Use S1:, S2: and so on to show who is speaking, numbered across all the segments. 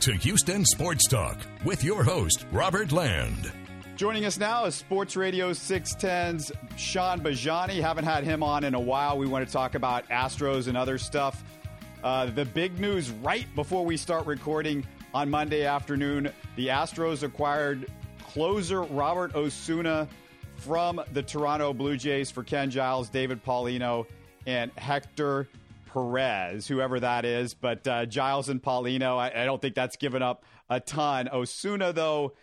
S1: to Houston Sports Talk with your host, Robert Land.
S2: Joining us now is Sports Radio 610's Sean Bajani. Haven't had him on in a while. We want to talk about Astros and other stuff. Uh, the big news right before we start recording on Monday afternoon the Astros acquired closer Robert Osuna from the Toronto Blue Jays for Ken Giles, David Paulino, and Hector Perez, whoever that is. But uh, Giles and Paulino, I, I don't think that's given up a ton. Osuna, though,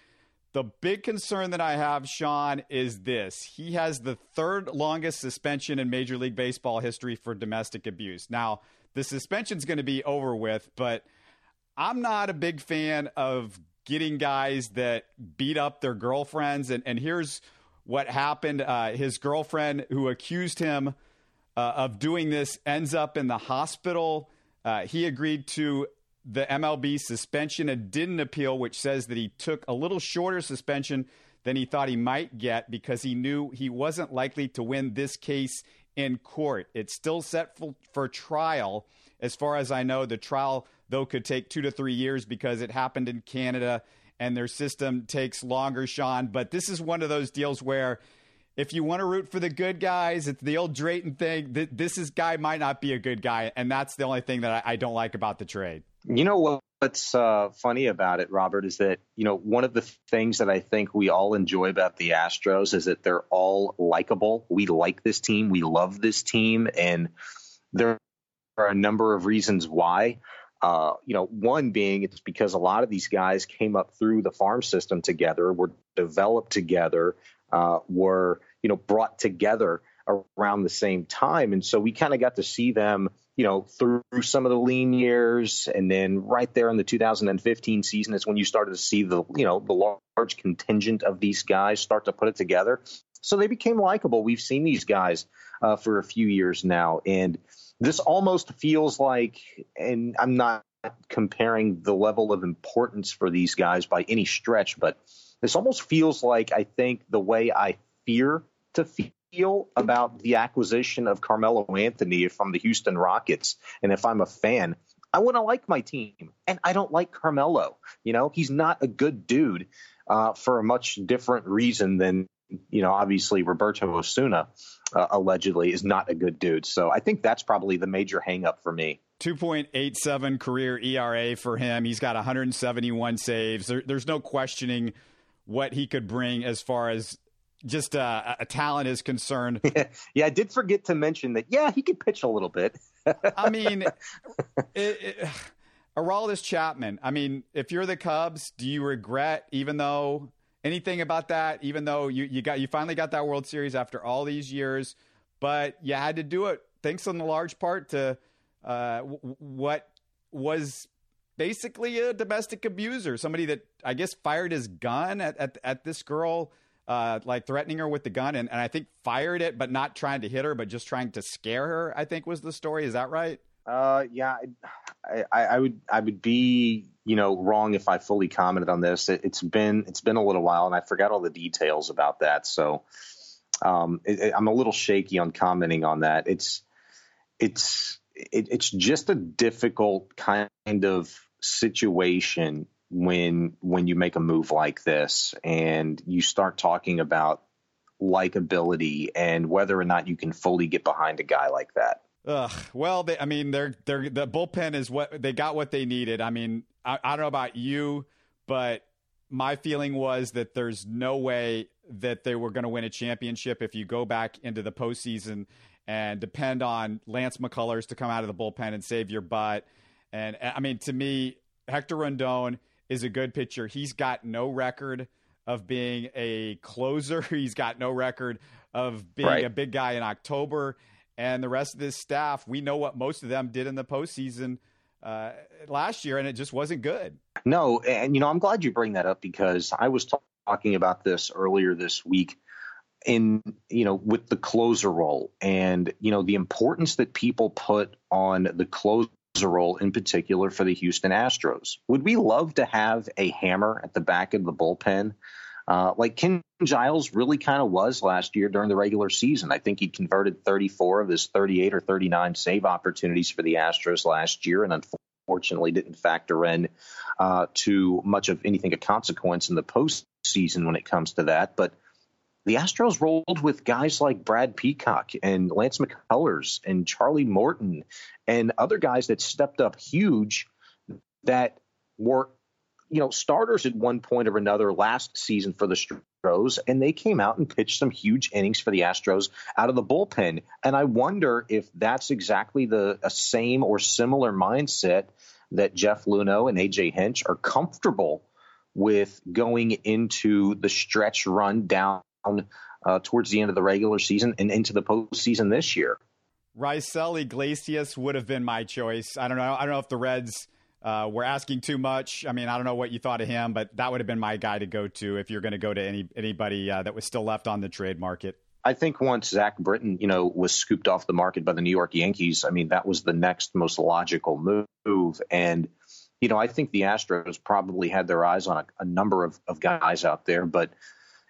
S2: the big concern that I have, Sean, is this. He has the third longest suspension in Major League Baseball history for domestic abuse. Now, the suspension's going to be over with, but I'm not a big fan of getting guys that beat up their girlfriends. And, and here's what happened uh, his girlfriend, who accused him uh, of doing this, ends up in the hospital. Uh, he agreed to the MLB suspension and didn't appeal, which says that he took a little shorter suspension than he thought he might get because he knew he wasn't likely to win this case in court. It's still set for, for trial. As far as I know, the trial, though, could take two to three years because it happened in Canada and their system takes longer, Sean. But this is one of those deals where if you want to root for the good guys, it's the old Drayton thing. This is guy might not be a good guy, and that's the only thing that I, I don't like about the trade.
S3: You know what's uh, funny about it, Robert, is that you know one of the things that I think we all enjoy about the Astros is that they're all likable. We like this team, we love this team, and there are a number of reasons why. Uh, you know, one being it's because a lot of these guys came up through the farm system together, were developed together, uh, were you know brought together around the same time, and so we kind of got to see them you know through some of the lean years, and then right there in the 2015 season is when you started to see the you know the large contingent of these guys start to put it together. So they became likable. We've seen these guys uh, for a few years now, and this almost feels like, and I'm not comparing the level of importance for these guys by any stretch, but this almost feels like I think the way I fear to feel about the acquisition of Carmelo Anthony from the Houston Rockets. And if I'm a fan, I want to like my team, and I don't like Carmelo. You know, he's not a good dude uh, for a much different reason than you know, obviously Roberto Osuna uh, allegedly is not a good dude. So I think that's probably the major hangup for me.
S2: 2.87 career ERA for him. He's got 171 saves. There, there's no questioning what he could bring as far as just uh, a talent is concerned.
S3: Yeah, yeah, I did forget to mention that. Yeah, he could pitch a little bit.
S2: I mean, it, Chapman. I mean, if you're the Cubs, do you regret, even though anything about that, even though you, you got you finally got that World Series after all these years, but you had to do it thanks in the large part to uh, w- what was basically a domestic abuser, somebody that I guess fired his gun at at, at this girl. Uh, like threatening her with the gun, and, and I think fired it, but not trying to hit her, but just trying to scare her. I think was the story. Is that right?
S3: Uh, yeah, I, I, I would I would be you know, wrong if I fully commented on this. It, has been it's been a little while, and I forgot all the details about that. So um, it, it, I'm a little shaky on commenting on that. It's it's it's just a difficult kind of situation when when you make a move like this and you start talking about likability and whether or not you can fully get behind a guy like that.
S2: Ugh. Well, they, I mean, they're, they're, the bullpen is what they got what they needed. I mean, I, I don't know about you, but my feeling was that there's no way that they were going to win a championship if you go back into the postseason and depend on Lance McCullers to come out of the bullpen and save your butt. And I mean, to me, Hector Rondon is a good pitcher. He's got no record of being a closer. He's got no record of being right. a big guy in October and the rest of this staff, we know what most of them did in the postseason uh, last year, and it just wasn't good.
S3: No, and you know, I'm glad you bring that up because I was talking about this earlier this week in you know with the closer role and you know the importance that people put on the closer role in particular for the Houston Astros. Would we love to have a hammer at the back of the bullpen uh, like Ken Giles really kind of was last year during the regular season. I think he converted 34 of his 38 or 39 save opportunities for the Astros last year, and unfortunately didn't factor in uh, to much of anything of consequence in the postseason when it comes to that. But the Astros rolled with guys like Brad Peacock and Lance McCullers and Charlie Morton and other guys that stepped up huge that were, you know, starters at one point or another last season for the Astros, and they came out and pitched some huge innings for the Astros out of the bullpen. And I wonder if that's exactly the same or similar mindset that Jeff Luhnow and AJ Hinch are comfortable with going into the stretch run down uh, towards the end of the regular season and into the postseason this year.
S2: Raisel Iglesias would have been my choice. I don't know. I don't know if the Reds uh, were asking too much. I mean, I don't know what you thought of him, but that would have been my guy to go to if you're going to go to any anybody uh, that was still left on the trade market.
S3: I think once Zach Britton, you know, was scooped off the market by the New York Yankees, I mean, that was the next most logical move. And, you know, I think the Astros probably had their eyes on a, a number of, of guys out there, but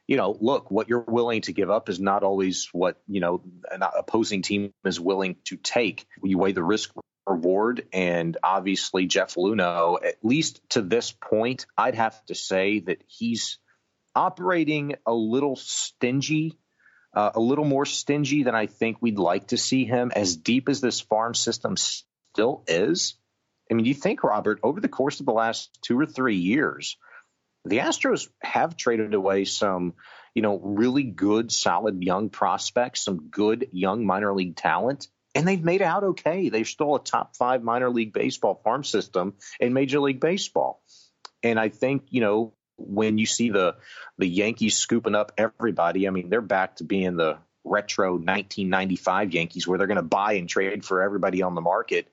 S3: you know, look, what you're willing to give up is not always what, you know, an opposing team is willing to take. You weigh the risk reward. And obviously, Jeff Luhnow, at least to this point, I'd have to say that he's operating a little stingy, uh, a little more stingy than I think we'd like to see him, as deep as this farm system still is. I mean, you think, Robert, over the course of the last two or three years, the Astros have traded away some, you know, really good, solid young prospects, some good young minor league talent, and they've made out okay. They're still a top five minor league baseball farm system in Major League Baseball. And I think, you know, when you see the the Yankees scooping up everybody, I mean, they're back to being the retro 1995 Yankees where they're going to buy and trade for everybody on the market.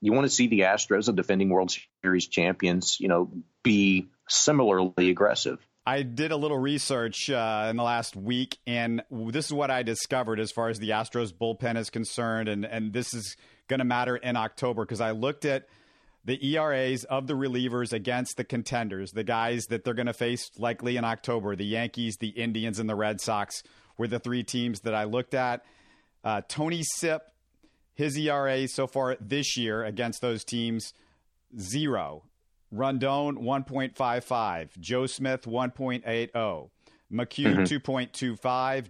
S3: You want to see the Astros, the defending World Series champions, you know, be similarly aggressive.
S2: I did a little research uh, in the last week, and this is what I discovered as far as the Astros bullpen is concerned, and and this is going to matter in October because I looked at the ERAs of the relievers against the contenders, the guys that they're going to face likely in October. The Yankees, the Indians, and the Red Sox were the three teams that I looked at. Uh, Tony Sipp, his ERA so far this year against those teams, zero. Rondon 1.55, Joe Smith 1.80, McHugh mm-hmm. 2.25,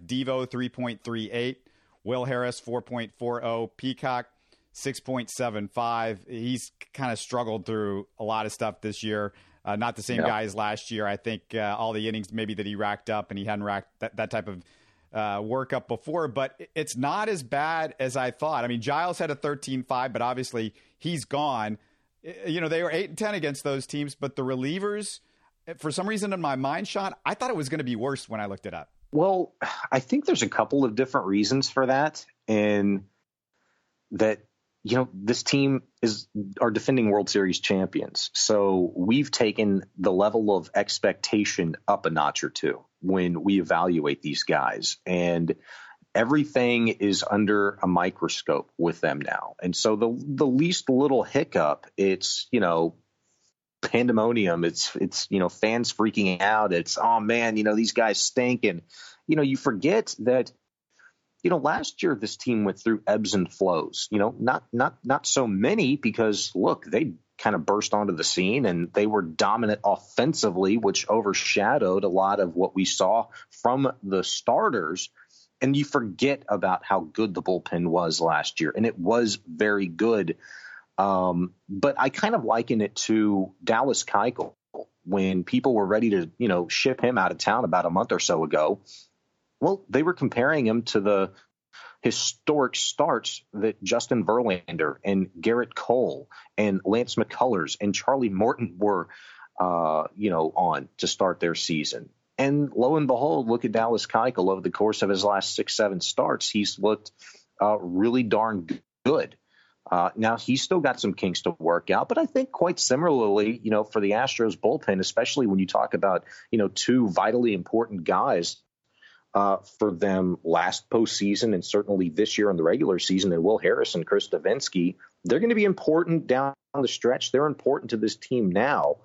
S2: Devo 3.38, Will Harris 4.40, Peacock 6.75. He's kind of struggled through a lot of stuff this year. Uh, not the same guy as last year. I think uh, all the innings maybe that he racked up, and he hadn't racked that, that type of uh, workup before, but it's not as bad as I thought. I mean, Giles had a 13 5, but obviously he's gone Eh, eh, you know, they were eight and ten against those teams, but the relievers, eh, for some reason in my mind, Sean, I thought it was going to be worse when I looked it up.
S3: Well, I think there's a couple of different reasons for that, and that you know this team is our defending World Series champions, so we've taken the level of expectation up a notch or two when we evaluate these guys, and everything is under a microscope with them now. And so the the least little hiccup, it's, you know, pandemonium. It's it's, you know, fans freaking out. It's oh man, you know, these guys stink and you know, you forget that you know, last year this team went through ebbs and flows. You know, not not not so many because look, they kind of burst onto the scene and they were dominant offensively, which overshadowed a lot of what we saw from the starters and you forget about how good the bullpen was last year, and it was very good. Um, but I kind of liken it to Dallas Keuchel when people were ready to, you know, ship him out of town about a month or so ago. Well, they were comparing him to the historic starts that Justin Verlander and Gerrit Cole and Lance McCullers and Charlie Morton were, uh, you know, on to start their season. And lo and behold, look at Dallas Keuchel over the course of his last six, seven starts. He's looked uh, really darn good. Uh, now he's still got some kinks to work out, but I think quite similarly, you know, for the Astros bullpen, especially when you talk about, you know, two vitally important guys uh, for them last postseason and certainly this year in the regular season, and Will Harris and Chris Devenski, they're going to be important down the stretch. They're important to this team now.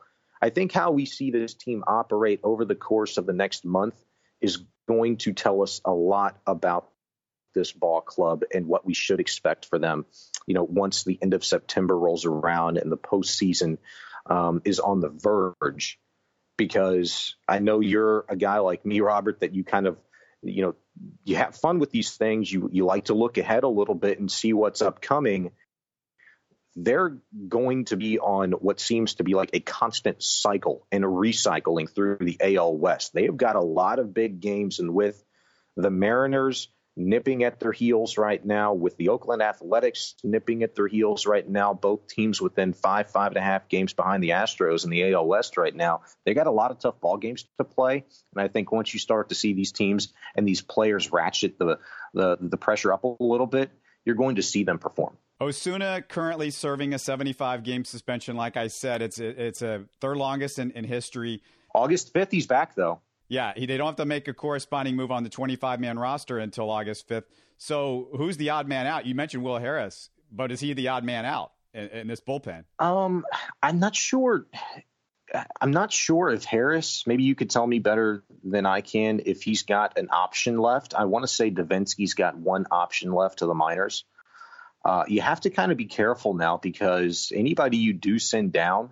S3: I think how we see this team operate over the course of the next month is going to tell us a lot about this ball club and what we should expect for them you know, once the end of September rolls around and the postseason um, is on the verge, because I know you're a guy like me, Robert, that you kind of, you know, you have fun with these things. You you like to look ahead a little bit and see what's upcoming. They're going to be on what seems to be like a constant cycle and recycling through the AL West. They have got a lot of big games, and with the Mariners nipping at their heels right now, with the Oakland Athletics nipping at their heels right now, both teams within five, five and a half games behind the Astros in the AL West right now. They got a lot of tough ball games to play, and I think once you start to see these teams and these players ratchet the the, the pressure up a little bit, you're going to see them perform.
S2: Osuna currently serving a 75 game suspension. Like I said, it's a, it's a third longest in, in history.
S3: August 5th, he's back though.
S2: Yeah, he, they don't have to make a corresponding move on the 25 man roster until August 5th. So who's the odd man out? You mentioned Will Harris, but is he the odd man out in, in this bullpen?
S3: Um, I'm not sure. I'm not sure if Harris, maybe you could tell me better than I can if he's got an option left. I want to say Devenski's got one option left to the minors. Uh, you have to kind of be careful now because anybody you do send down,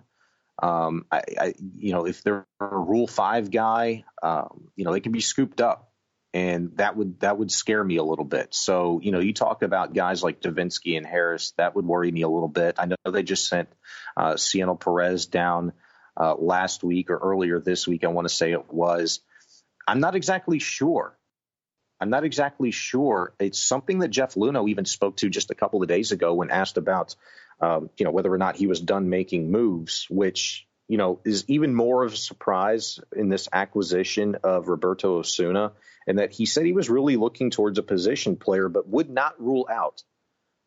S3: um, I, I, you know, if they're a Rule Five guy, um, you know, they can be scooped up, and that would that would scare me a little bit. So, you know, you talk about guys like Devenski and Harris, that would worry me a little bit. I know they just sent uh, Cionel Perez down uh, last week or earlier this week. I want to say it was. I'm not exactly sure. I'm not exactly sure. It's something that Jeff Luhnow even spoke to just a couple of days ago when asked about um, you know, whether or not he was done making moves, which, you know, is even more of a surprise in this acquisition of Roberto Osuna, and that he said he was really looking towards a position player, but would not rule out,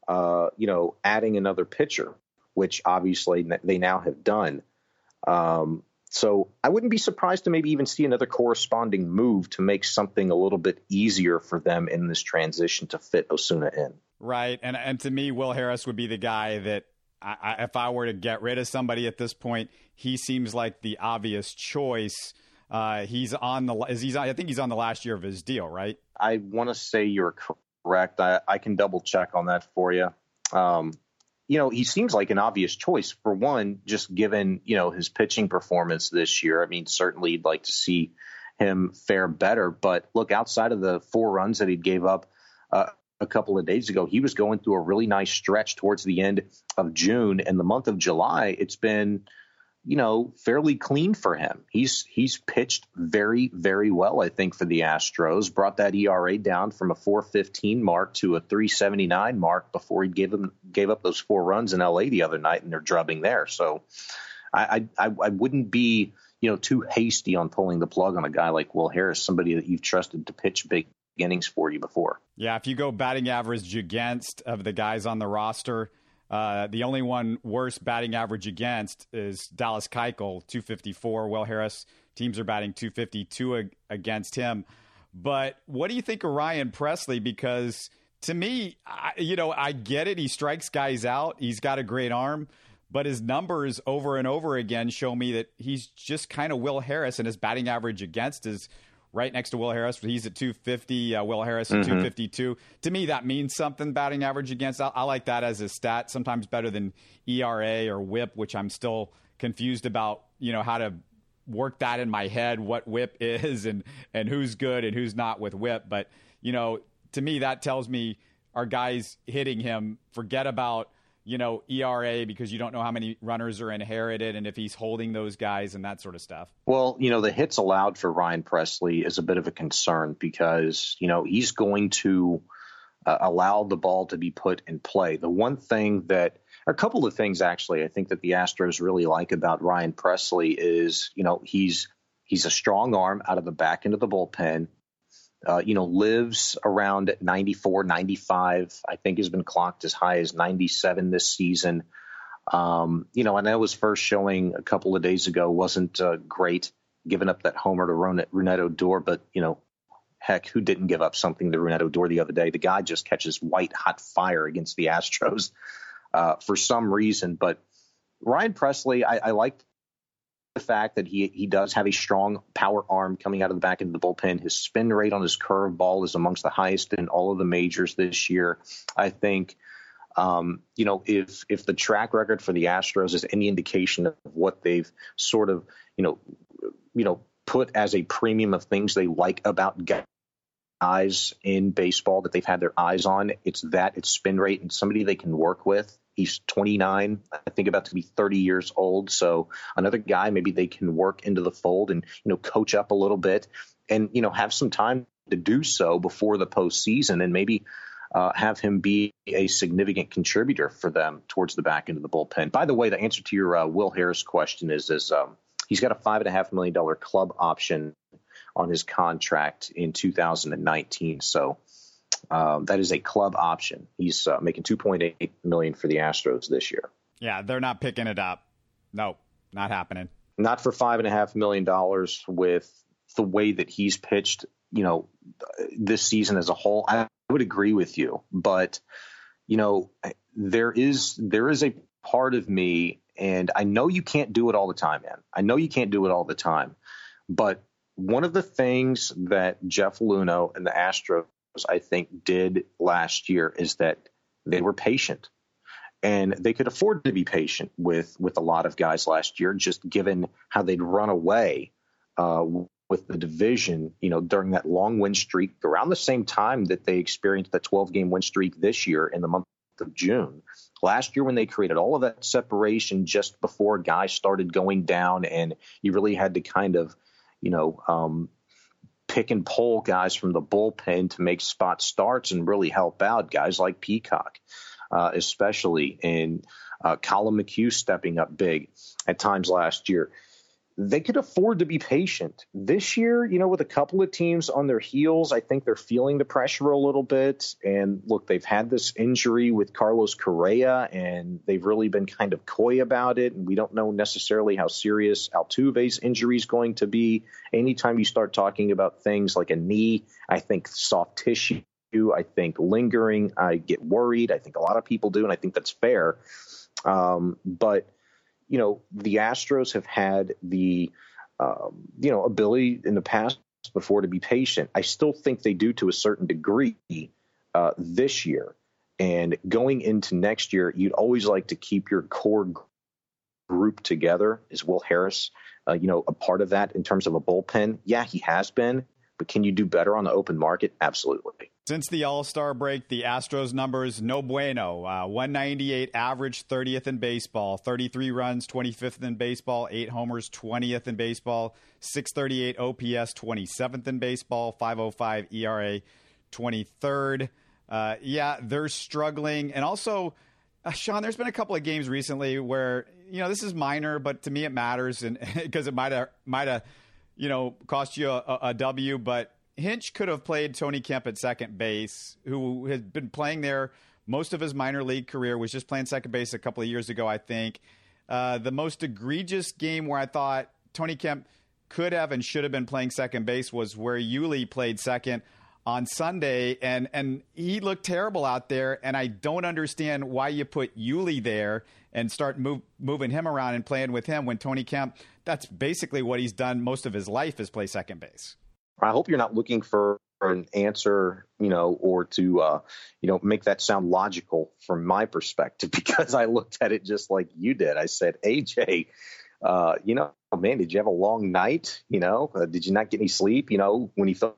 S3: uh, you know, adding another pitcher, which obviously they now have done. Um, so I wouldn't be surprised to maybe even see another corresponding move to make something a little bit easier for them in this transition to fit Osuna in.
S2: Right, and and to me, Will Harris would be the guy that I, I, if I were to get rid of somebody at this point, he seems like the obvious choice. Uh, he's on the is he's I think he's on the last year of his deal, right?
S3: I want to say you're correct. I, I can double check on that for you. Um, you know, he seems like an obvious choice for one, just given you know his pitching performance this year. I mean, certainly you'd like to see him fare better, but look outside of the four runs that he gave up. Uh, a couple of days ago, he was going through a really nice stretch towards the end of June and the month of July. It's been, you know, fairly clean for him. He's he's pitched very very well, I think, for the Astros. Brought that ERA down from a 4.15 mark to a 3.79 mark before he gave them gave up those four runs in LA the other night, and they're drubbing there. So, I I, I wouldn't be you know too hasty on pulling the plug on a guy like Will Harris, somebody that you've trusted to pitch big innings for you before.
S2: Yeah, if you go batting average against of the guys on the roster, uh, the only one worse batting average against is Dallas Keuchel, 254. Will Harris teams are batting 252 against him. But what do you think of Ryan Pressly? Because to me, I, you know, I get it. He strikes guys out. He's got a great arm, but his numbers over and over again show me that he's just kind of Will Harris, and his batting average against is right next to Will Harris. He's at 250. Uh, Will Harris at mm-hmm. 252. To me, that means something. Batting average against. I, I, like that as a stat. Sometimes better than ERA or WHIP, which I'm still confused about. You know how to work that in my head. What WHIP is and and who's good and who's not with WHIP. But you know, to me, that tells me our guys hitting him. Forget about you know, ERA because you don't know how many runners are inherited and if he's holding those guys and that sort of stuff.
S3: Well, you know, the hits allowed for Ryan Pressly is a bit of a concern because, you know, he's going to uh, allow the ball to be put in play. The one thing that a couple of things actually I think that the Astros really like about Ryan Pressly is, you know, he's he's a strong arm out of the back end of the bullpen uh, you know, lives around 94, 95. I think has been clocked as high as 97 this season. Um, you know, and that was first showing a couple of days ago wasn't uh, great, giving up that homer to Rougned Odor, but you know, heck, who didn't give up something to Rougned Odor the other day? The guy just catches white hot fire against the Astros uh, for some reason. But Ryan Pressly, I, I liked the fact that he he does have a strong power arm coming out of the back end of the bullpen. His spin rate on his curve ball is amongst the highest in all of the majors this year. I think Um, you know, if if the track record for the Astros is any indication of what they've sort of, you know, you know, put as a premium of things they like about guys in baseball that they've had their eyes on, it's that it's spin rate and somebody they can work with. He's 29, I think about to be 30 years old. So another guy maybe they can work into the fold and you know coach up a little bit and you know have some time to do so before the postseason and maybe uh, have him be a significant contributor for them towards the back end of the bullpen. By the way, the answer to your uh, Will Harris question is is um, he's got a five and a half million dollar club option on his contract in 2019. So um, that is a club option. He's uh, making 2.8 million for the Astros this year.
S2: Yeah, they're not picking it up. No, not happening.
S3: Not for five and a half million dollars with the way that he's pitched. You know, this season as a whole. I would agree with you, but you know, there is there is a part of me, and I know you can't do it all the time, man. I know you can't do it all the time, but one of the things that Jeff Luhnow and the Astros, I think, did last year is that they were patient. And they could afford to be patient with with a lot of guys last year, just given how they'd run away uh, with the division, you know, during that long win streak around the same time that they experienced the 12 game win streak this year in the month of June. Last year, when they created all of that separation just before guys started going down, and you really had to kind of, you know, um, pick and pull guys from the bullpen to make spot starts and really help out guys like Peacock, uh, especially, and uh, Collin McHugh stepping up big at times last year they could afford to be patient. This year, you know, with a couple of teams on their heels, I think they're feeling the pressure a little bit. And look, they've had this injury with Carlos Correa, and they've really been kind of coy about it. And we don't know necessarily how serious Altuve's injury is going to be. Anytime you start talking about things like a knee, I think soft tissue, I think lingering, I get worried. I think a lot of people do, and I think that's fair. Um, but you know, the Astros have had the, um, you know, ability in the past before to be patient. I still think they do to a certain degree uh, this year. And going into next year, you'd always like to keep your core group together. Is Will Harris, uh, you know, a part of that in terms of a bullpen? Yeah, he has been. But can you do better on the open market? Absolutely.
S2: Since the All Star break, the Astros numbers no bueno. Uh, 198 average, 30th in baseball, 33 runs, 25th in baseball, 8 homers, 20th in baseball, 638 OPS, 27th in baseball, 505 ERA, 23rd. Uh, yeah, they're struggling. And also, uh, Sean, there's been a couple of games recently where, you know, this is minor, but to me it matters and because it might have, might have, you know, cost you a, a W, but Hinch could have played Tony Kemp at second base, who has been playing there most of his minor league career, was just playing second base a couple of years ago, I think. Uh, the most egregious game where I thought Tony Kemp could have and should have been playing second base was where Yuli played second on Sunday, and and he looked terrible out there. And I don't understand why you put Yuli there and start move, moving him around and playing with him when Tony Kemp. That's basically what he's done most of his life is play second base.
S3: I hope you're not looking for an answer, you know, or to, uh, you know, make that sound logical from my perspective, because I looked at it just like you did. I said, AJ, uh, you know, man, did you have a long night? You know, uh, did you not get any sleep? You know, when he filled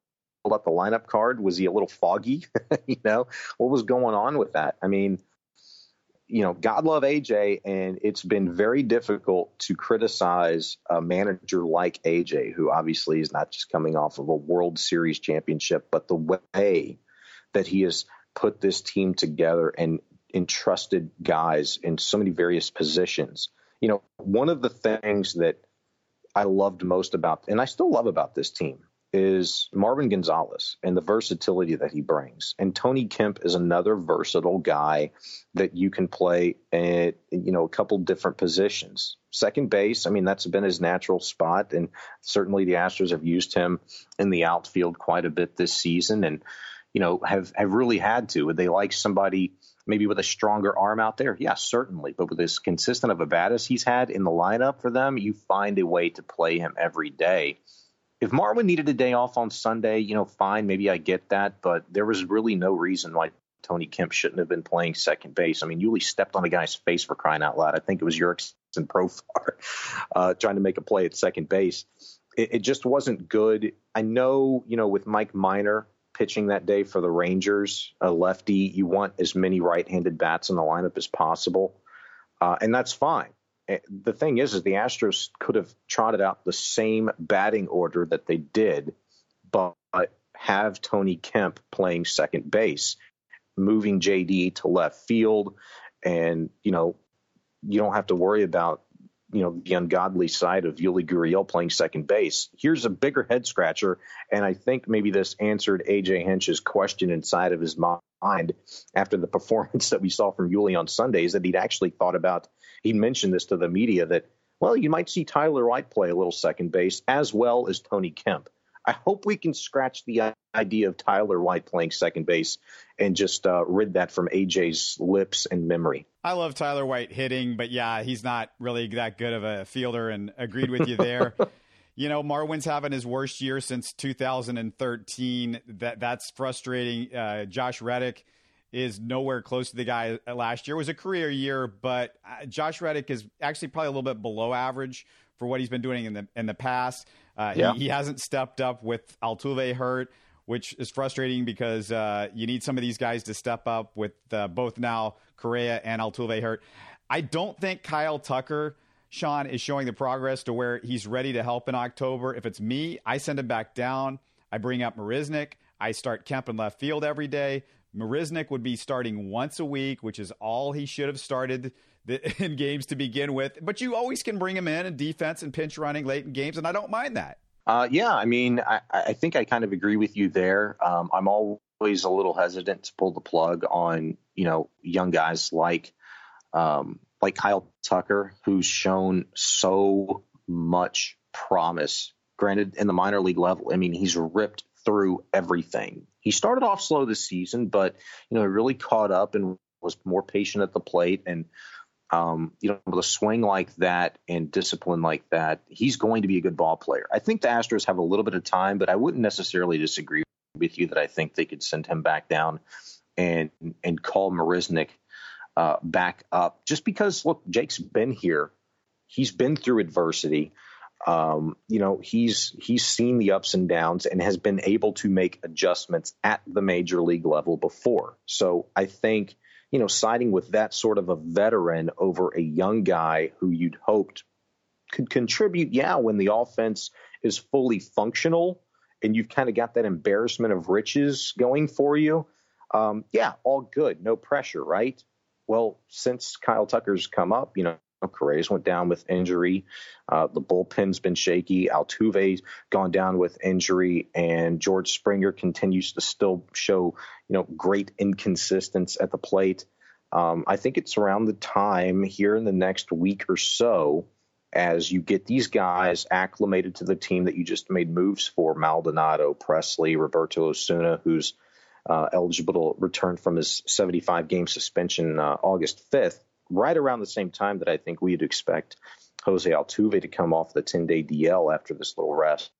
S3: out the lineup card, was he a little foggy? you know, what was going on with that? I mean, you know, God love AJ, and it's been very difficult to criticize a manager like AJ, who obviously is not just coming off of a World Series championship, but the way that he has put this team together and entrusted guys in so many various positions. You know, one of the things that I loved most about, and I still love about this team, is Marwin Gonzalez and the versatility that he brings. And Tony Kemp is another versatile guy that you can play at you know a couple different positions. Second base, I mean that's been his natural spot, and certainly the Astros have used him in the outfield quite a bit this season, and you know have have really had to. Would they like somebody? Maybe with a stronger arm out there, yeah, certainly. But with as consistent of a bat as he's had in the lineup for them, you find a way to play him every day if Marwin needed a day off on Sunday, you know, fine, maybe I get that, but there was really no reason why Tony Kemp shouldn't have been playing second base. I mean, Yuli stepped on a guy's face for crying out loud. I think it was Jurickson Profar uh, trying to make a play at second base. It, it just wasn't good. I know, you know, with Mike Minor pitching that day for the Rangers, a lefty, you want as many right-handed bats in the lineup as possible, uh, and that's fine. Eh, the thing is, is the Astros could have trotted out the same batting order that they did, but have Tony Kemp playing second base, moving JD to left field, and you know you don't have to worry about you know the ungodly side of Yuli Gurriel playing second base. Here's a bigger head scratcher, and I think maybe this answered AJ Hinch's question inside of his mind after the performance that we saw from Yuli on Sundays that he'd actually thought about. He mentioned this to the media that well, you might see Tyler White play a little second base as well as Tony Kemp. I hope we can scratch the idea of Tyler White playing second base and just uh, rid that from AJ's lips and memory.
S2: I love Tyler White hitting, but yeah, he's not really that good of a fielder, and agreed with you there. you know, Marwin's having his worst year since 2013. That that's frustrating. Uh, Josh Reddick is nowhere close to the guy last year. It was a career year, but uh, Josh Reddick is actually probably a little bit below average for what he's been doing in the in the past. Uh, yeah. he, he, hasn't stepped up with Altuve hurt, which is frustrating because uh, you need some of these guys to step up with uh, both now Correa and Altuve hurt. I don't think Kyle Tucker, Sean, is showing the progress to where he's ready to help in October. If it's me, I send him back down. I bring up Marisnick. I start Kemp in left field every day. Marisnick would be starting once a week, which is all he should have started in games to begin with. But you always can bring him in in defense and pinch running late in games, and I don't mind that.
S3: Uh, yeah, I mean, I, I, think I kind of agree with you there. Um, I'm always a little hesitant to pull the plug on you know young guys like um, like Kyle Tucker, who's shown so much promise. Granted, in the minor league level, I mean, he's ripped through everything. He started off slow this season, but you know, he really caught up and was more patient at the plate and um, you know, with a swing like that and discipline like that, he's going to be a good ball player. I think the Astros have a little bit of time, but I wouldn't necessarily disagree with you that I think they could send him back down and and call Marisnick uh, back up. Just because, look, Jake's been here, he's been through adversity. Um, you know, he's he's seen the ups and downs and has been able to make adjustments at the major league level before. So I think you know, siding with that sort of a veteran over a young guy who you'd hoped could contribute, yeah, when the offense is fully functional and you've kind of got that embarrassment of riches going for you. Um, yeah, all good, no pressure, right? Well, since Kyle Tucker's come up, you know, Correa's went down with injury. Uh, the bullpen's been shaky. Altuve's gone down with injury, and George Springer continues to still show, you know, great inconsistency at the plate. Um, I think it's around the time here in the next week or so, as you get these guys acclimated to the team that you just made moves for Maldonado, Pressly, Roberto Osuna, who's uh, eligible to return from his 75 game suspension uh, August 5th right around the same time that I think we'd expect Jose Altuve to come off the 10 day DL after this little rest.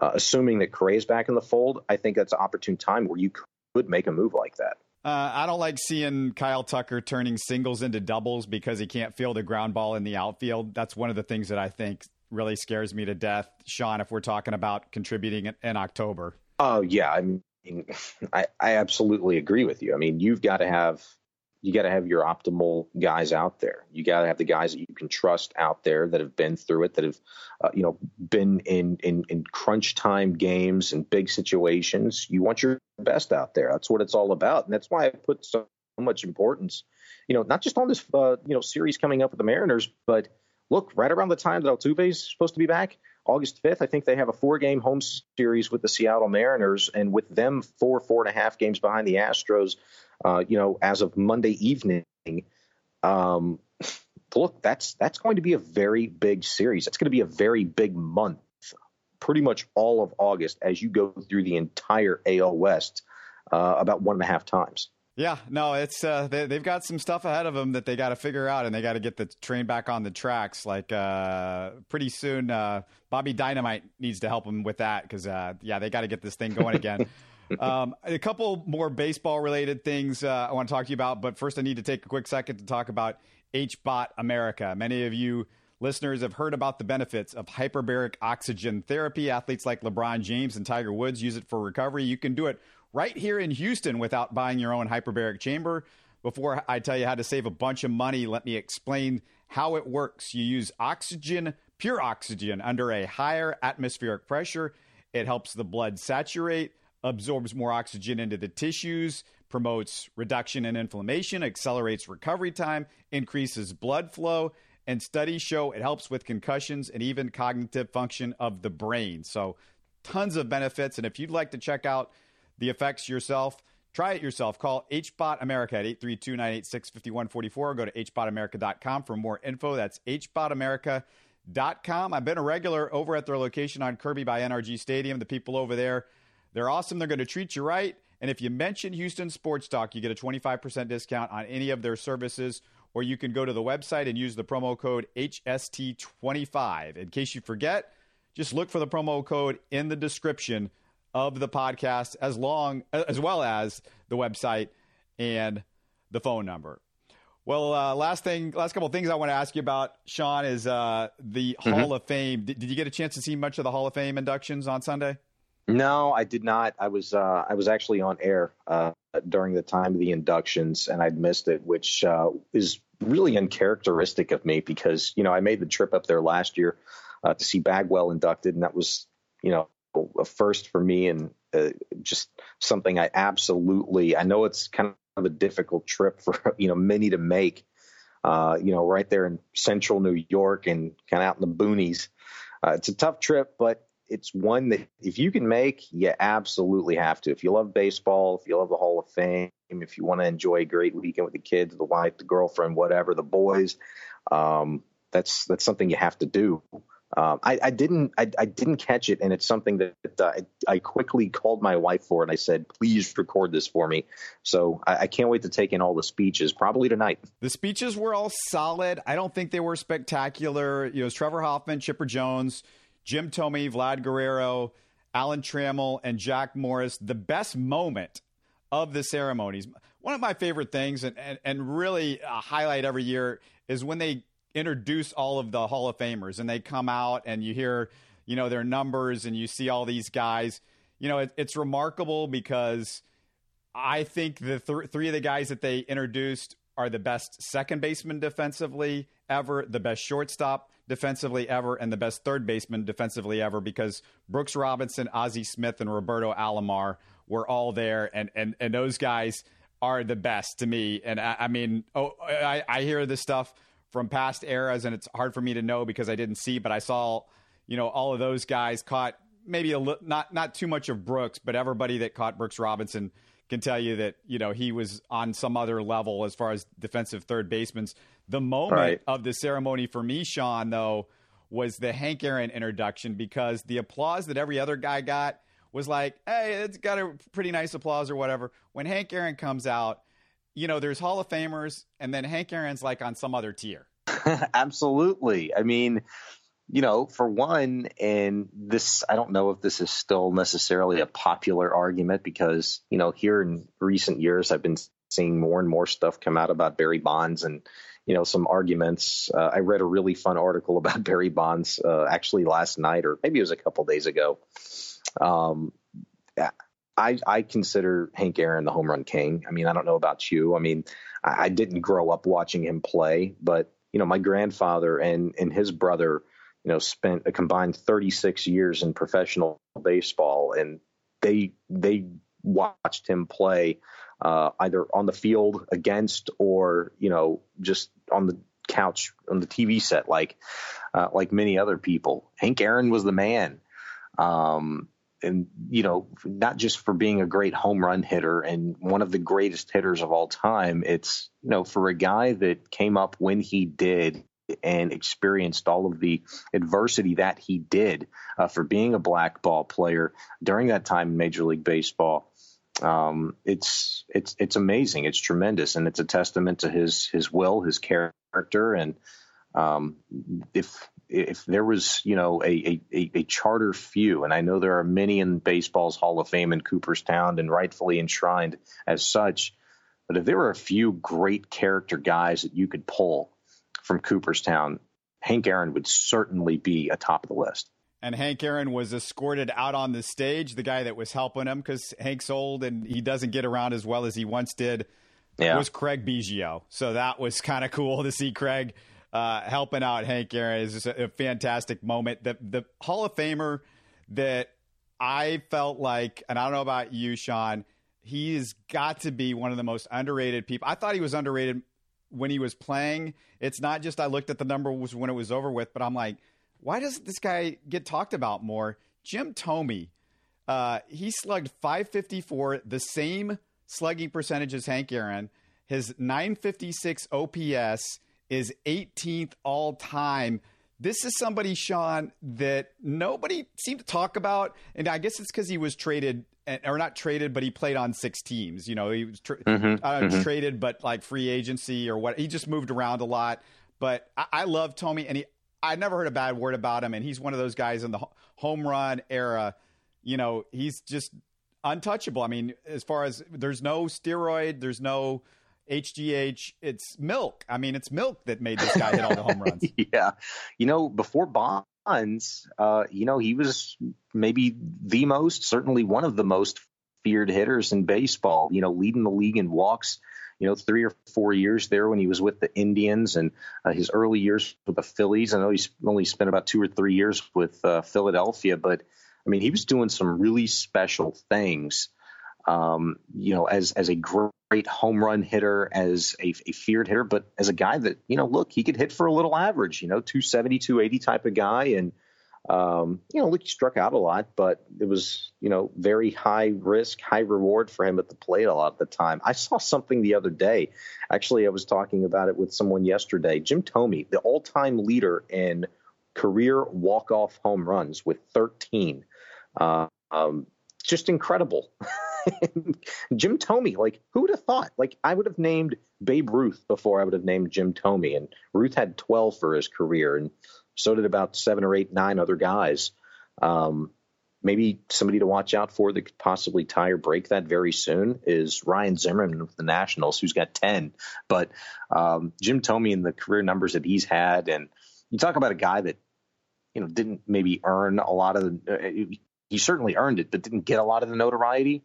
S3: Uh, assuming that Correa is back in the fold, I think that's an opportune time where you could make a move like that.
S2: Uh, I don't like seeing Kyle Tucker turning singles into doubles because he can't field a ground ball in the outfield. That's one of the things that I think really scares me to death, Sean, if we're talking about contributing in, in October.
S3: Oh, yeah. I mean, I, I absolutely agree with you. I mean, you've got to have you got to have your optimal guys out there. You got to have the guys that you can trust out there that have been through it, that have, uh, you know, been in, in in crunch time games and big situations. You want your best out there. That's what it's all about, and that's why I put so much importance, you know, not just on this, uh, you know, series coming up with the Mariners, but look, right around the time that Altuve is supposed to be back, August 5th, I think they have a four game home series with the Seattle Mariners, and with them four, four and a half games behind the Astros, uh, you know, as of Monday evening. Um, look, that's that's going to be a very big series. It's going to be a very big month, pretty much all of August as you go through the entire AL West uh, about one and a half times.
S2: Yeah, no, it's uh, they, have got some stuff ahead of them that they got to figure out, and they got to get the train back on the tracks. Like uh, pretty soon, uh, Bobby Dynamite needs to help them with that because uh, yeah, they got to get this thing going again. um, a couple more baseball related things uh, I want to talk to you about, but first I need to take a quick second to talk about HBOT America. Many of you listeners have heard about the benefits of hyperbaric oxygen therapy. Athletes like LeBron James and Tiger Woods use it for recovery. You can do it right here in Houston without buying your own hyperbaric chamber. Before I tell you how to save a bunch of money, let me explain how it works. You use oxygen, pure oxygen, under a higher atmospheric pressure. It helps the blood saturate, absorbs more oxygen into the tissues, promotes reduction in inflammation, accelerates recovery time, increases blood flow, and studies show it helps with concussions and even cognitive function of the brain. So, tons of benefits. And if you'd like to check out the effects yourself, Try it yourself. Call HBOT America at 832 986 5144 or go to hbotamerica.com for more info. That's hbotamerica.com. I've been a regular over at their location on Kirby by NRG Stadium. The people over there, they're awesome. They're going to treat you right. And if you mention Houston Sports Talk, you get a 25% discount on any of their services. Or you can go to the website and use the promo code HST25. In case you forget, just look for the promo code in the description of the podcast as long as well as the website and the phone number. Well, uh, last thing, last couple of things I want to ask you about, Sean, is uh, the mm-hmm. Hall of Fame. Did, did, you get a chance to see much of the Hall of Fame inductions on Sunday?
S3: No, I did not. I was uh, I was actually on air uh, during the time of the inductions, and I'd missed it, which uh, is really uncharacteristic of me because you know I made the trip up there last year uh, to see Bagwell inducted, and that was you know a first for me and uh, just something I absolutely I know it's kind of a difficult trip for you know many to make. Uh, you know, right there in central New York and kind of out in the boonies. Uh, it's a tough trip, but it's one that if you can make, you absolutely have to. If you love baseball, if you love the Hall of Fame, if you want to enjoy a great weekend with the kids, the wife, the girlfriend, whatever, the boys, um, that's that's something you have to do. Um, I, I, didn't I, I, didn't catch it, and it's something that uh, I, I, quickly called my wife for, and I said, "Please record this for me." So I, can't wait to take in all the speeches, probably tonight.
S2: The speeches were all solid. I don't think they were spectacular. You know, it was Trevor Hoffman, Chipper Jones, Jim Thome, Vlad Guerrero, Alan Trammell, and Jack Morris. The best moment of the ceremonies, one of my favorite things, and and, and really a highlight every year is when they introduce all of the Hall of Famers and they come out and you hear, you know, their numbers and you see all these guys. You know, it, it's remarkable because I think the th- three of the guys that they introduced are the best second baseman defensively ever, the best shortstop defensively ever, and the best third baseman defensively ever because Brooks Robinson, Ozzie Smith, and Roberto Alomar were all there, and and and those guys are the best to me. And I, I mean, oh, I, I hear this stuff from past eras, and it's hard for me to know because I didn't see, but I saw, you know, all of those guys caught maybe a li- not not too much of Brooks, but everybody that caught Brooks Robinson can tell you that you know he was on some other level as far as defensive third basemen. The moment right. of the ceremony for me, Sean, though, was the Hank Aaron introduction because the applause that every other guy got was like, "Hey, it's got a pretty nice applause or whatever." When Hank Aaron comes out, you know, there's Hall of Famers, and then Hank Aaron's like on some other tier.
S3: Absolutely. I mean, you know, for one, and this, I don't know if this is still necessarily a popular argument because, you know, here in recent years, I've been seeing more and more stuff come out about Barry Bonds and, you know, some arguments. Uh, I read a really fun article about Barry Bonds uh, actually last night, or maybe it was a couple days ago. Um, I, I consider Hank Aaron the home run king. I mean, I don't know about you. I mean, I, I didn't grow up watching him play, but you know, my grandfather and and his brother, you know, spent a combined 36 years in professional baseball, and they they watched him play uh, either on the field against or you know just on the couch on the TV set like uh, like many other people. Hank Aaron was the man. Um, and you know, not just for being a great home run hitter and one of the greatest hitters of all time. It's you know, for a guy that came up when he did and experienced all of the adversity that he did uh, for being a black ball player during that time in Major League Baseball. Um, it's it's it's amazing. It's tremendous, and it's a testament to his his will, his character, and um, if if there was, you know, a, a, a charter few, and I know there are many in baseball's Hall of Fame in Cooperstown and rightfully enshrined as such, but if there were a few great character guys that you could pull from Cooperstown, Hank Aaron would certainly be atop of the list.
S2: And Hank Aaron was escorted out on the stage, the guy that was helping him because Hank's old and he doesn't get around as well as he once did. Yeah. Was Craig Biggio. So that was kind of cool to see Craig uh, helping out Hank Aaron is a, a fantastic moment. The the Hall of Famer that I felt like, and I don't know about you, Sean, he's got to be one of the most underrated people. I thought he was underrated when he was playing. It's not just I looked at the number was when it was over with, but I'm like, why doesn't this guy get talked about more? Jim Thome, uh, he slugged 554, the same slugging percentage as Hank Aaron. His 956 OPS is 18th all time. This is somebody, Sean, that nobody seemed to talk about. And I guess it's because he was traded, or not traded, but he played on six teams. You know, he was tra- mm-hmm, uh, mm-hmm. traded, but like free agency or what. He just moved around a lot. But I, I love Thome, and he, I never heard a bad word about him. And he's one of those guys in the home run era. You know, he's just untouchable. I mean, as far as there's no steroid, there's no HGH, it's milk. I mean, it's milk that made this guy hit all the home runs.
S3: yeah. You know, before Bonds, uh, you know, he was maybe the most, certainly one of the most feared hitters in baseball, you know, leading the league in walks, you know, three or four years there when he was with the Indians and uh, his early years with the Phillies. I know he's only spent about two or three years with uh, Philadelphia, but I mean, he was doing some really special things um, you know, as as a great home run hitter, as a, a, feared hitter, but as a guy that, you know, look, he could hit for a little average, you know, 270, 280 type of guy. And, um, you know, look, he struck out a lot, but it was, you know, very high risk, high reward for him at the plate a lot of the time. I saw something the other day. Actually, I was talking about it with someone yesterday. Jim Thome, the all time leader in career walk off home runs with 13. Uh, um, just incredible. Jim Thome, like who would have thought? Like I would have named Babe Ruth before I would have named Jim Thome, and Ruth had 12 for his career, and so did about seven or eight, nine other guys. Um, maybe somebody to watch out for that could possibly tie or break that very soon is Ryan Zimmerman with the Nationals, who's got 10. But um, Jim Thome and the career numbers that he's had, and you talk about a guy that you know didn't maybe earn a lot of the. Uh, he certainly earned it, but didn't get a lot of the notoriety.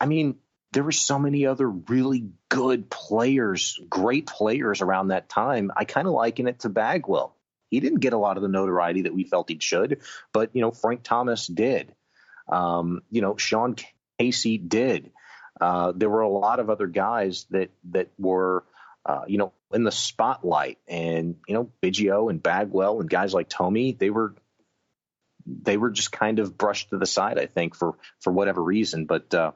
S3: I mean, there were so many other really good players, great players around that time. I kind of liken it to Bagwell. He didn't get a lot of the notoriety that we felt he should, but you know Frank Thomas did. Um, you know Sean Casey did. Uh, there were a lot of other guys that that were uh, you know in the spotlight, and you know Biggio and Bagwell and guys like Thome. They were they were just kind of brushed to the side, I think, for for whatever reason. But uh,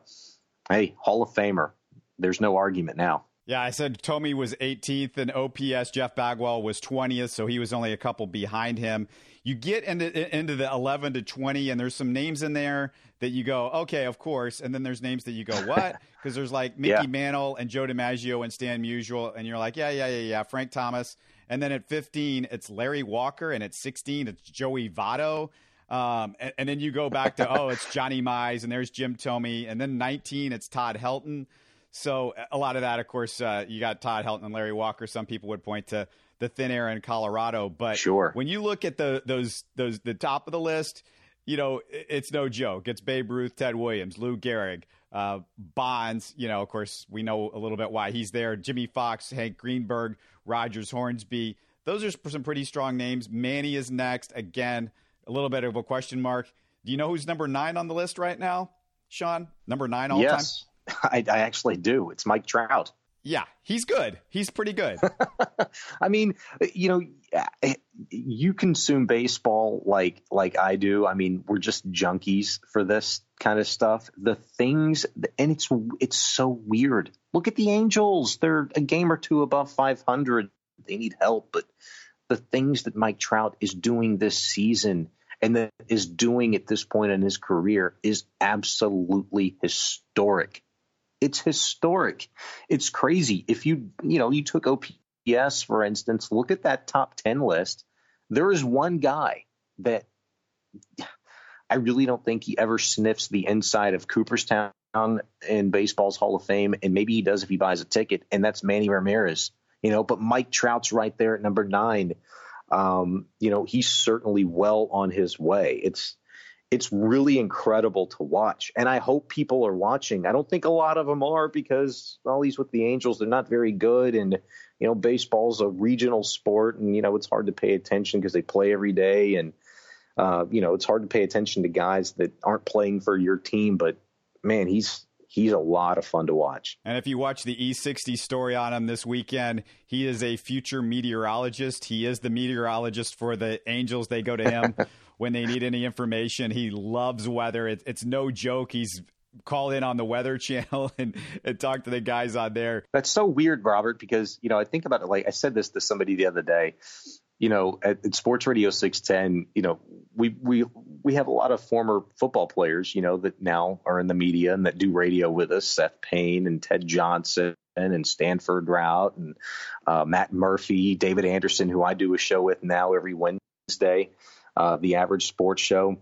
S3: hey, Hall of Famer. There's no argument now.
S2: Yeah, I said Thome was 18th in OPS. Jeff Bagwell was 20th, so he was only a couple behind him. You get into into the 11 to 20, and there's some names in there that you go, okay, of course, and then there's names that you go, what? Because there's like Mickey yeah. Mantle and Joe DiMaggio and Stan Musial, and you're like, yeah, yeah, yeah, yeah, Frank Thomas. And then at 15, it's Larry Walker, and at 16, it's Joey Votto. Um, and, and, then you go back to, oh, it's Johnny Mize and there's Jim Thome. And then 19, it's Todd Helton. So a lot of that, of course, uh, you got Todd Helton and Larry Walker. Some people would point to the thin air in Colorado, but
S3: sure.
S2: when you look at the those those the top of the list, you know it's no joke. It's Babe Ruth, Ted Williams, Lou Gehrig, uh, Bonds. You know, of course, we know a little bit why he's there. Jimmie Foxx, Hank Greenberg, Rogers Hornsby. Those are some pretty strong names. Manny is next again a little bit of a question mark. Do you know who's number nine on the list right now, Sean? Number nine all
S3: yes, time? Yes, I, I actually do. It's Mike Trout.
S2: Yeah, he's good. He's pretty good.
S3: I mean, you know, you consume baseball like like I do. I mean, we're just junkies for this kind of stuff. The things, and it's it's so weird. Look at the Angels; they're a game or two above 500. They need help, but the things that Mike Trout is doing this season and that is doing at this point in his career is absolutely historic. It's historic. It's crazy. If you, you know, you took OPS, for instance, look at that top 10 list. there is one guy that I really don't think he ever sniffs the inside of Cooperstown in baseball's Hall of Fame, and maybe he does if he buys a ticket, and that's Manny Ramirez. You know, but Mike Trout's right there at number nine. Um, you know, he's certainly well on his way. It's it's really incredible to watch, and I hope people are watching. I don't think a lot of them are because well, he's with the Angels. They're not very good, and you know, baseball's a regional sport, and you know, it's hard to pay attention because they play every day, and uh, you know, it's hard to pay attention to guys that aren't playing for your team. But man, he's he's a lot of fun to watch.
S2: And if you watch the E60 story on him this weekend, he is a future meteorologist. He is the meteorologist for the Angels. They go to him when they need any information. He loves weather. It, it's no joke. He's called in on the Weather Channel and, and talk to the guys on there.
S3: That's so weird, Robert, because you know I think about it. Like I said this to somebody the other day. You know, at, at Sports Radio 610, you know, we we we have a lot of former football players, you know, that now are in the media and that do radio with us. Seth Payne and Ted Johnson and Stanford Routt and uh, Matt Murphy, David Anderson, who I do a show with now every Wednesday, uh, the Average Sports Show.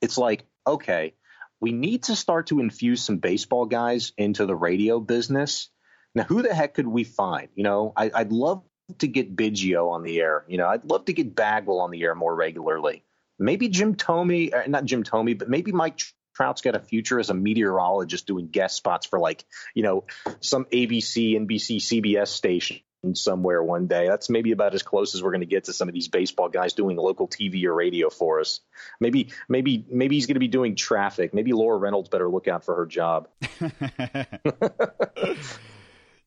S3: It's like okay, we need to start to infuse some baseball guys into the radio business. Now, who the heck could we find? You know, I, would love to get Biggio on the air. You know, I'd love to get Bagwell on the air more regularly maybe Jim Thome, uh, not Jim Thome, but maybe Mike Trout's got a future as a meteorologist doing guest spots for like, you know, some ABC, NBC, CBS station somewhere one day. That's maybe about as close as we're going to get to some of these baseball guys doing local TV or radio for us. Maybe, maybe, maybe he's going to be doing traffic. Maybe Laura Reynolds better look out for her job.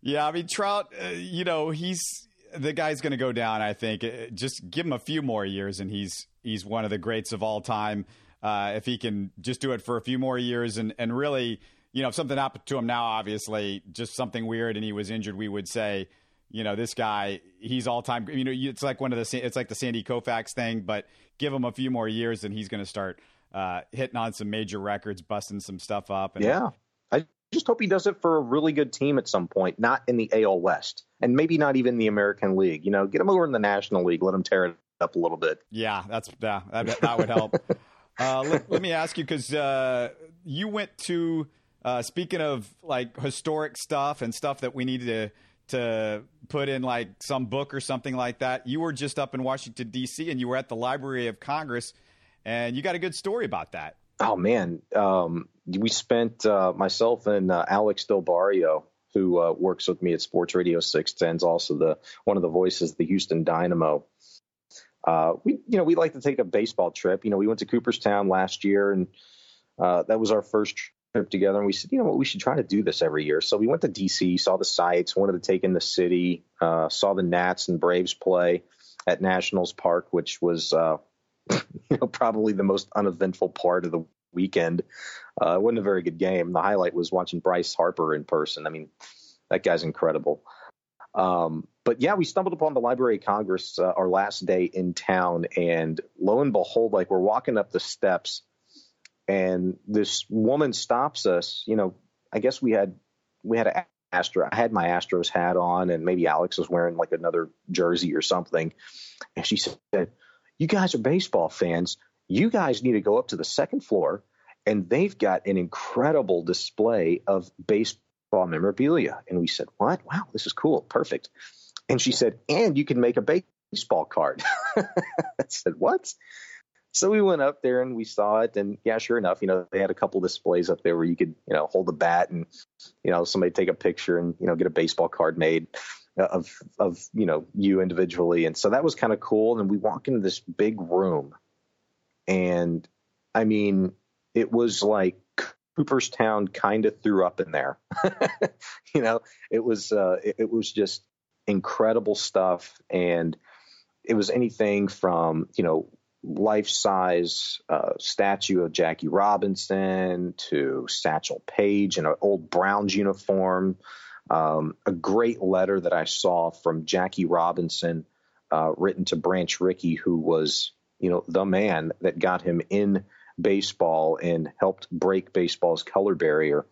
S2: yeah, I mean Trout, uh, you know, he's the guy's going to go down. I think uh, just give him a few more years, and he's he's one of the greats of all time. Uh, if he can just do it for a few more years and and really, you know, if something happened to him now, obviously, just something weird, and he was injured, we would say, you know, this guy, he's all time. You know, it's like one of the it's like the Sandy Koufax thing, but give him a few more years, and he's going to start uh, hitting on some major records, busting some stuff up. And,
S3: yeah, I just hope he does it for a really good team at some point, not in the AL West, and maybe not even the American League. You know, get him over in the National League, let him tear it up a little bit.
S2: Yeah, that's yeah, that, that would help. uh, let, let, me ask you because uh, you went to uh, speaking of like historic stuff and stuff that we needed to to put in like some book or something like that. You were just up in Washington D.C. and you were at the Library of Congress, and you got a good story about that.
S3: Oh man, um, we spent uh, myself and uh, Alex Del Barrio, who uh, works with me at Sports Radio 610, is also the one of the voices of the Houston Dynamo. Uh, we, you know, we like to take a baseball trip. You know, we went to Cooperstown last year, and uh, that was our first trip together. And we said, you know what, we should try to do this every year. So we went to DC, saw the sights, wanted to take in the city, uh, saw the Nats and Braves play at Nationals Park, which was you know, probably the most uneventful part of the weekend. Uh, it wasn't a very good game. The highlight was watching Bryce Harper in person. I mean, that guy's incredible. Um, but yeah, we stumbled upon the Library of Congress uh, our last day in town, and lo and behold, like we're walking up the steps, and this woman stops us. You know, I guess we had we had a Astro. I had my Astros hat on, and maybe Alex was wearing like another jersey or something. And she said, you guys are baseball fans. You guys need to go up to the second floor, and they've got an incredible display of baseball memorabilia. And we said, What? Wow, this is cool. Perfect. And she said, And you can make a baseball card. I said, What? So we went up there and we saw it, and yeah, sure enough, you know, they had a couple displays up there where you could, you know, hold a bat and, you know, somebody take a picture and, you know, get a baseball card made of of you know you individually. And so that was kind of cool. And we walk into this big room. And i mean it was like cooperstown kind of threw up in there. You know it was uh it, it was just incredible stuff. And it was anything from you know life size uh, statue of Jackie Robinson to Satchel Paige in an old Browns uniform um, a great letter that I saw from Jackie Robinson, uh, written to Branch Rickey, who was, you know, the man that got him in baseball and helped break baseball's color barrier.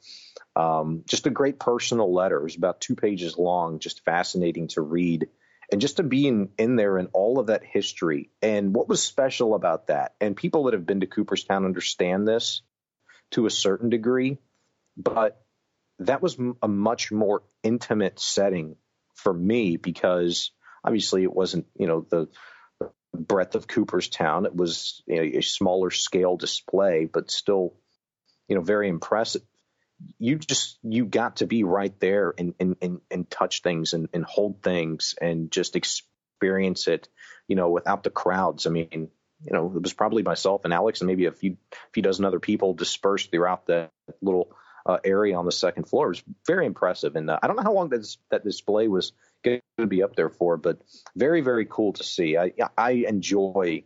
S3: Um, just a great personal letter. It was about two pages long, just fascinating to read. and just to be in, in there and all of that history and what was special about that and people that have been to cooperstown understand this to a certain degree but that was a much more intimate setting for me because obviously it wasn't you know the breadth of cooperstown it was you know, a smaller scale display but still you know very impressive you just you got to be right there and and and, and touch things and, and hold things and just experience it, you know, without the crowds. I mean, you know, it was probably myself and Alex and maybe a few few dozen other people dispersed throughout the little uh, area on the second floor. It was very impressive, and uh, I don't know how long that that display was going to be up there for, but very very cool to see. I I enjoy,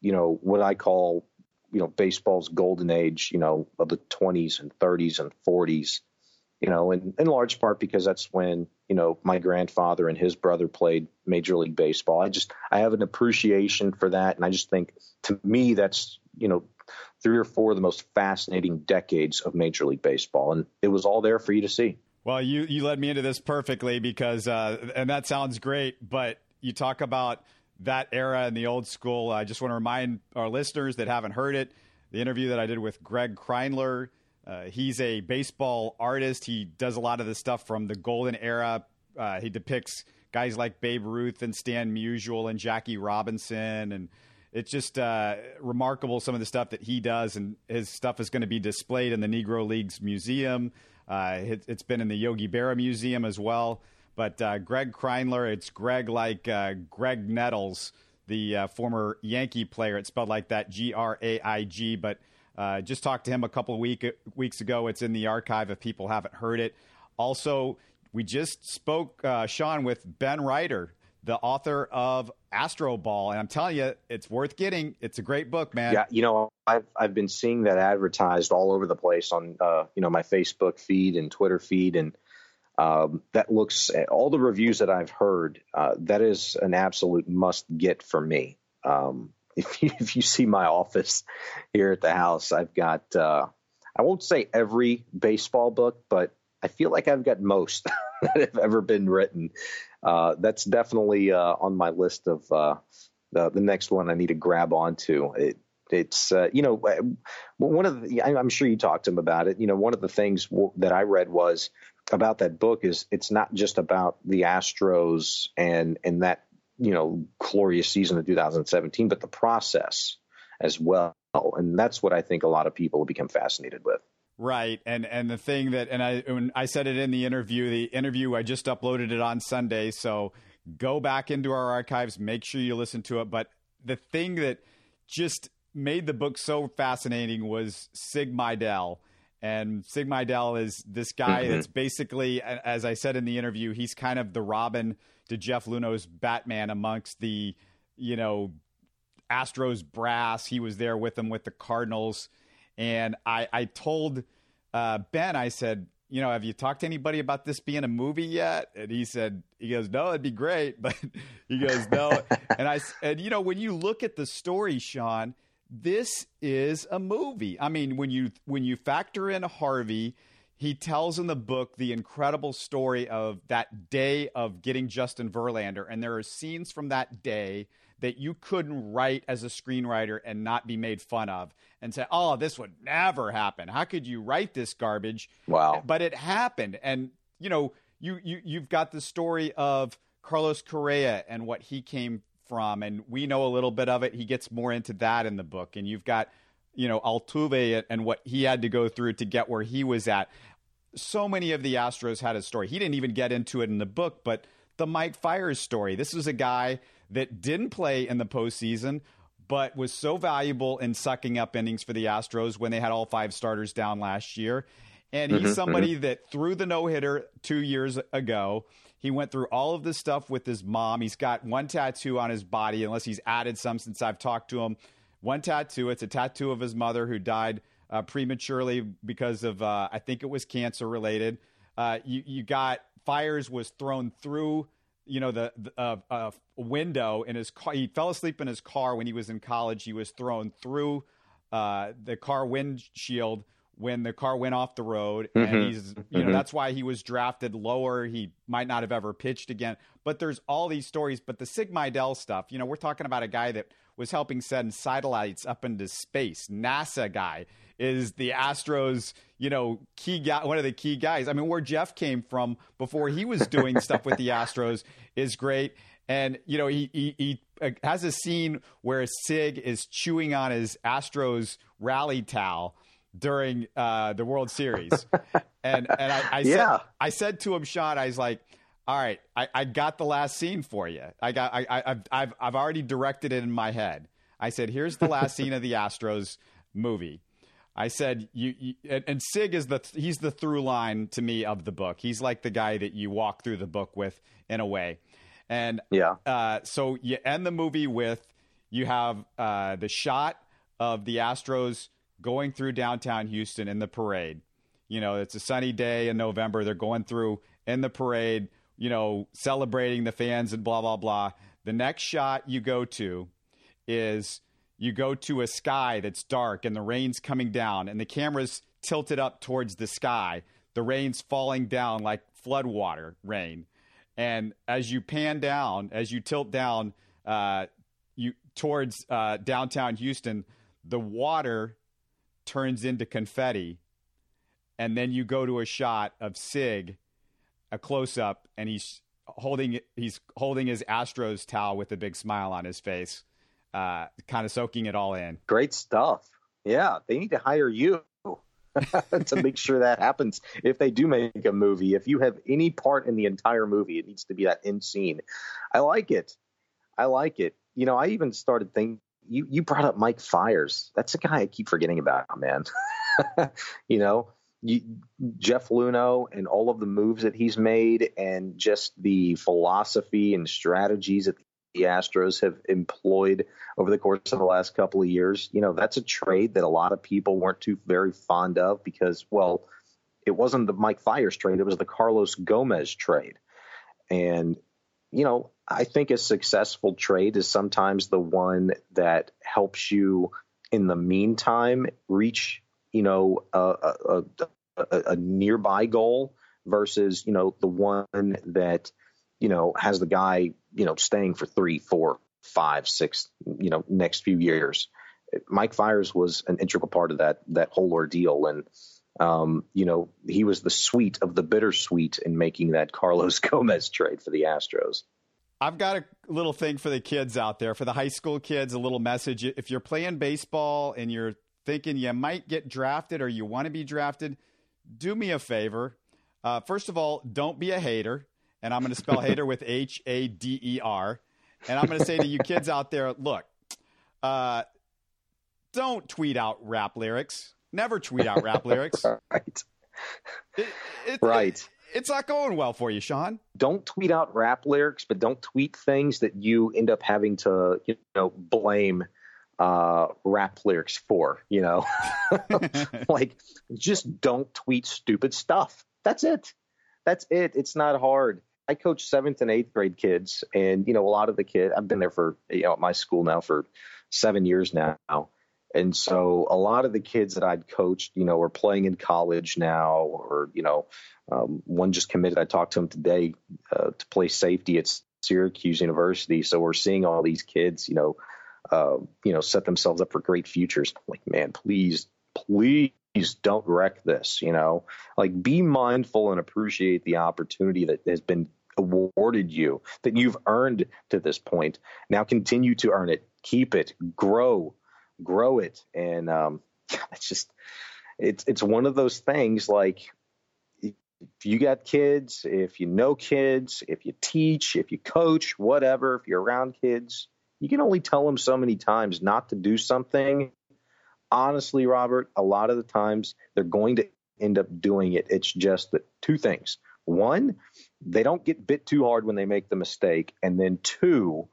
S3: you know, what I call you know baseball's golden age, you know, of the 20s and 30s and 40s, you know, and in large part because that's when you know my grandfather and his brother played Major League Baseball. I just I have an appreciation for that, and I just think to me that's you know three or four of the most fascinating decades of Major League Baseball, and it was all there for you to see.
S2: Well, you you led me into this perfectly because, uh, and that sounds great, but you talk about that era and the old school. I just want to remind our listeners that haven't heard it the interview that I did with Graig Kreindler. Uh, he's a baseball artist. He does a lot of the stuff from the golden era. Uh, he depicts guys like Babe Ruth and Stan Musial and Jackie Robinson. And it's just uh, remarkable some of the stuff that he does. And his stuff is going to be displayed in the Negro Leagues Museum. Uh, it, has been in the Yogi Berra Museum as well. But uh, Graig Kreindler, it's Graig like uh, Graig Nettles, the uh, former Yankee player. It's spelled like that, G R A I G. But uh, just talked to him a couple week, weeks ago. It's in the archive if people haven't heard it. Also, we just spoke, Sean, with Ben Reiter, the author of Astroball, and I'm telling you, it's worth getting. It's a great book, man.
S3: Yeah, you know, I've I've been seeing that advertised all over the place on uh, you know my Facebook feed and Twitter feed, and um, that looks all the reviews that I've heard. Uh, that is an absolute must get for me. Um, if you, if you see my office here at the house, I've got uh, I won't say every baseball book, but I feel like I've got most that have ever been written. Uh, that's definitely uh, on my list of uh, the, the next one I need to grab onto. It, it's uh, you know one of the I'm sure you talked to him about it. You know one of the things that I read was about that book is it's not just about the Astros and and that you know glorious season of 2017, but the process as well. And that's what I think a lot of people have become fascinated with.
S2: Right, and and the thing that and I when I said it in the interview, the interview I just uploaded it on Sunday, so go back into our archives, make sure you listen to it. But the thing that just made the book so fascinating was Sig Mejdal and Sig Mejdal is this guy mm-hmm. that's basically, as I said in the interview, he's kind of the Robin to Jeff Luhnow's Batman amongst the, you know, Astros brass. He was there with them with the Cardinals. And I, I told uh, Ben, I said, you know, have you talked to anybody about this being a movie yet? And he said, he goes, no, it'd be great. But he goes, no. and I, and you know, when you look at the story, Sean, this is a movie. I mean, when you when you factor in Harvey, he tells in the book the incredible story of that day of getting Justin Verlander, and there are scenes from that day that you couldn't write as a screenwriter and not be made fun of and say, "Oh, this would never happen. How could you write this garbage?"
S3: Wow.
S2: But it happened, and you know, you you you've got the story of Carlos Correa and what he came from, and we know a little bit of it. He gets more into that in the book, and you've got you know Altuve and what he had to go through to get where he was at. So many of the Astros had a story. He didn't even get into it in the book, but the Mike Fiers story. This was a guy that didn't play in the postseason, but was so valuable in sucking up innings for the Astros when they had all five starters down last year. And he's mm-hmm, somebody mm-hmm. that threw the no hitter two years ago he went through all of this stuff with his mom. He's got one tattoo on his body, unless he's added some since I've talked to him. One tattoo. It's a tattoo of his mother who died uh, prematurely because of, uh, I think it was cancer related. Uh, you, you got Fiers was thrown through, you know, the, the uh, uh, window in his car. He fell asleep in his car when he was in college. He was thrown through uh, the car windshield when the car went off the road, and
S3: Mhm.
S2: he's you know
S3: Mhm.
S2: that's why he was drafted lower. He might not have ever pitched again. But there's all these stories. But the Sig Mejdal stuff, you know, we're talking about a guy that was helping send satellites up into space. NASA guy is the Astros, you know, key guy, one of the key guys. I mean, where Jeff came from before he was doing stuff with the Astros is great. And you know, he he, he uh, has a scene where Sig is chewing on his Astros rally towel during uh, the World Series, and and I, I
S3: Yeah.
S2: said I said to him, Sean, I was like, all right, I, I got the last scene for you. I got I, I I've, I've I've already directed it in my head. I said, here's the last scene of the Astros movie. I said, you, you and, and Sig is the he's the through line to me of the book. He's like the guy that you walk through the book with in a way. And
S3: Yeah.
S2: uh, so you end the movie with you have uh, the shot of the Astros going through downtown Houston in the parade. You know, it's a sunny day in November. They're going through in the parade, you know, celebrating the fans and blah, blah, blah. The next shot you go to is you go to a sky that's dark and the rain's coming down and the camera's tilted up towards the sky. The rain's falling down like floodwater rain. And as you pan down, as you tilt down, uh, you towards uh, downtown Houston, the water turns into confetti, and then you go to a shot of Sig, a close up, and he's holding he's holding his Astros towel with a big smile on his face, uh, kind of soaking it all in.
S3: Great stuff. Yeah, they need to hire you to make sure that happens. If they do make a movie, if you have any part in the entire movie, it needs to be that end scene. I like it. I like it. You know, I even started thinking. You you brought up Mike Fiers. That's a guy I keep forgetting about, man. you know, you, Jeff Luhnow and all of the moves that he's made, and just the philosophy and strategies that the Astros have employed over the course of the last couple of years. You know, that's a trade that a lot of people weren't too very fond of because, well, it wasn't the Mike Fiers trade, it was the Carlos Gomez trade. And, you know, I think a successful trade is sometimes the one that helps you in the meantime reach, you know, a, a, a, a nearby goal versus, you know, the one that, you know, has the guy, you know, staying for three, four, five, six, you know, next few years. Mike Fiers was an integral part of that that whole ordeal, and um, you know, he was the sweet of the bittersweet in making that Carlos Gomez trade for the Astros.
S2: I've got a little thing for the kids out there, for the high school kids, a little message. If you're playing baseball and you're thinking you might get drafted or you want to be drafted, do me a favor. Uh, first of all, don't be a hater. And I'm going to spell hater with H A D E R. And I'm going to say to you kids out there look, uh, don't tweet out rap lyrics. Never tweet out rap lyrics.
S3: right.
S2: It, it,
S3: Right.
S2: It, it's not going well for you, Sean.
S3: Don't tweet out rap lyrics, but don't tweet things that you end up having to, you know, blame uh, rap lyrics for. You know, like just don't tweet stupid stuff. That's it. That's it. It's not hard. I coach seventh and eighth grade kids, and you know, a lot of the kids. I've been there for you know at my school now for seven years now, and so a lot of the kids that I'd coached, you know, are playing in college now, or you know, um, one just committed. I talked to him today uh, to play safety at Syracuse University. So we're seeing all these kids, you know, uh, you know, set themselves up for great futures. Like, man, please, please don't wreck this. You know, like be mindful and appreciate the opportunity that has been awarded you, that you've earned to this point. Now continue to earn it, keep it, grow, grow it, and um, it's just, it's it's one of those things like if you got kids, if you know kids, if you teach, if you coach, whatever, if you're around kids, you can only tell them so many times not to do something. Honestly, Robert, a lot of the times they're going to end up doing it. It's just that two things. One, they don't get bit too hard when they make the mistake. And then two,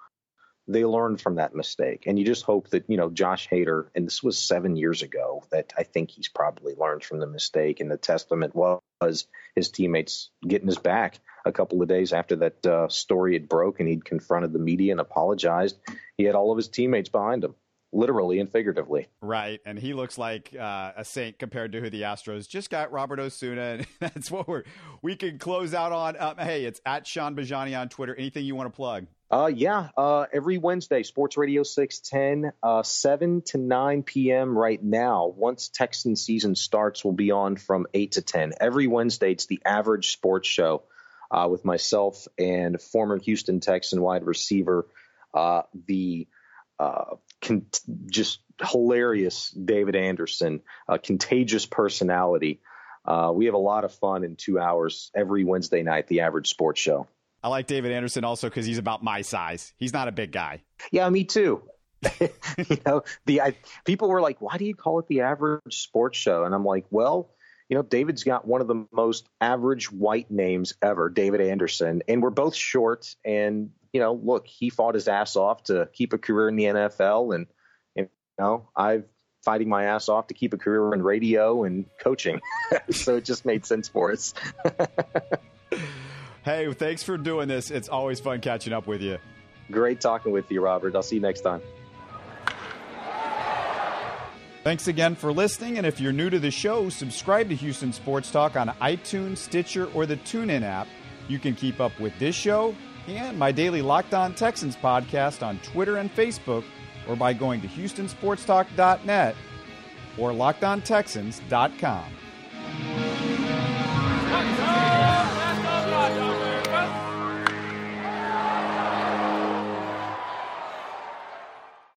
S3: they learn from that mistake. And you just hope that, you know, Josh Hader, and this was seven years ago, that I think he's probably learned from the mistake. And the testament was his teammates getting his back a couple of days after that uh, story had broke and he'd confronted the media and apologized. He had all of his teammates behind him. Literally and figuratively.
S2: Right, and he looks like uh, a saint compared to who the Astros just got. Robert Osuna, and that's what we're we can close out on. Um, hey, it's at Sean Bajani on Twitter. Anything you want to plug?
S3: Uh, yeah, uh, every Wednesday, Sports Radio 610, uh, 7 to 9 p.m. right now. Once Texan season starts, we'll be on from 8 to 10. Every Wednesday, it's the average sports show uh, with myself and former Houston Texan wide receiver, uh, the uh, con- just hilarious David Anderson, a contagious personality. Uh, we have a lot of fun in two hours every Wednesday night, the average sports show.
S2: I like David Anderson also because he's about my size. He's not a big guy.
S3: Yeah, me too. you know, the I, people were like, "Why do you call it the average sports show?" And I'm like, "Well, you know, David's got one of the most average white names ever, David Anderson, and we're both short. And you know, look, he fought his ass off to keep a career in the NFL, and, you know, I've fighting my ass off to keep a career in radio and coaching. so it just made sense for us.
S2: hey, thanks for doing this. It's always fun catching up with you.
S3: Great talking with you, Robert. I'll see you next time.
S2: Thanks again for listening. And if you're new to the show, subscribe to Houston Sports Talk on iTunes, Stitcher, or the TuneIn app. You can keep up with this show and my daily Locked On Texans podcast on Twitter and Facebook, or by going to HoustonSportsTalk.net or LockedOnTexans.com.